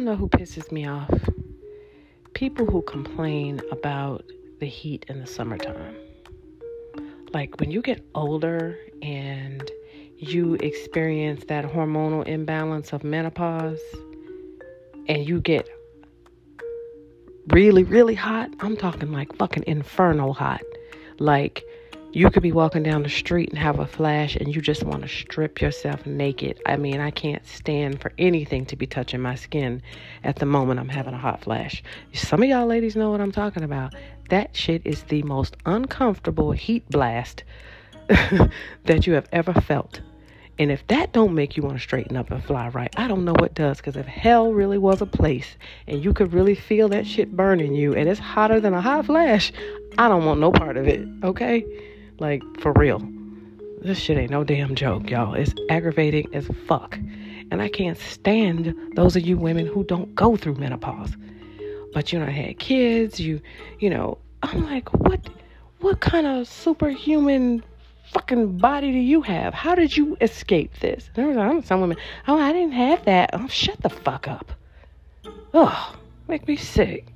know who pisses me off? People who complain about the heat in the summertime. Like when you get older and you experience that hormonal imbalance of menopause and you get really, really hot, I'm talking like fucking infernal hot. Like you could be walking down the street and have a flash and you just want to strip yourself naked. I mean, I can't stand for anything to be touching my skin at the moment I'm having a hot flash. Some of y'all ladies know what I'm talking about. That shit is the most uncomfortable heat blast that you have ever felt. And if that don't make you want to straighten up and fly right, I don't know what does. Because if hell really was a place and you could really feel that shit burning you and it's hotter than a hot flash, I don't want no part of it. Okay? Like, for real. This shit ain't no damn joke, y'all. It's aggravating as fuck. And I can't stand those of you women who don't go through menopause. But you know, had kids, you you know, I'm like, what what kind of superhuman fucking body do you have? How did you escape this? There was some women, oh, I didn't have that. Oh, shut the fuck up. Oh, make me sick.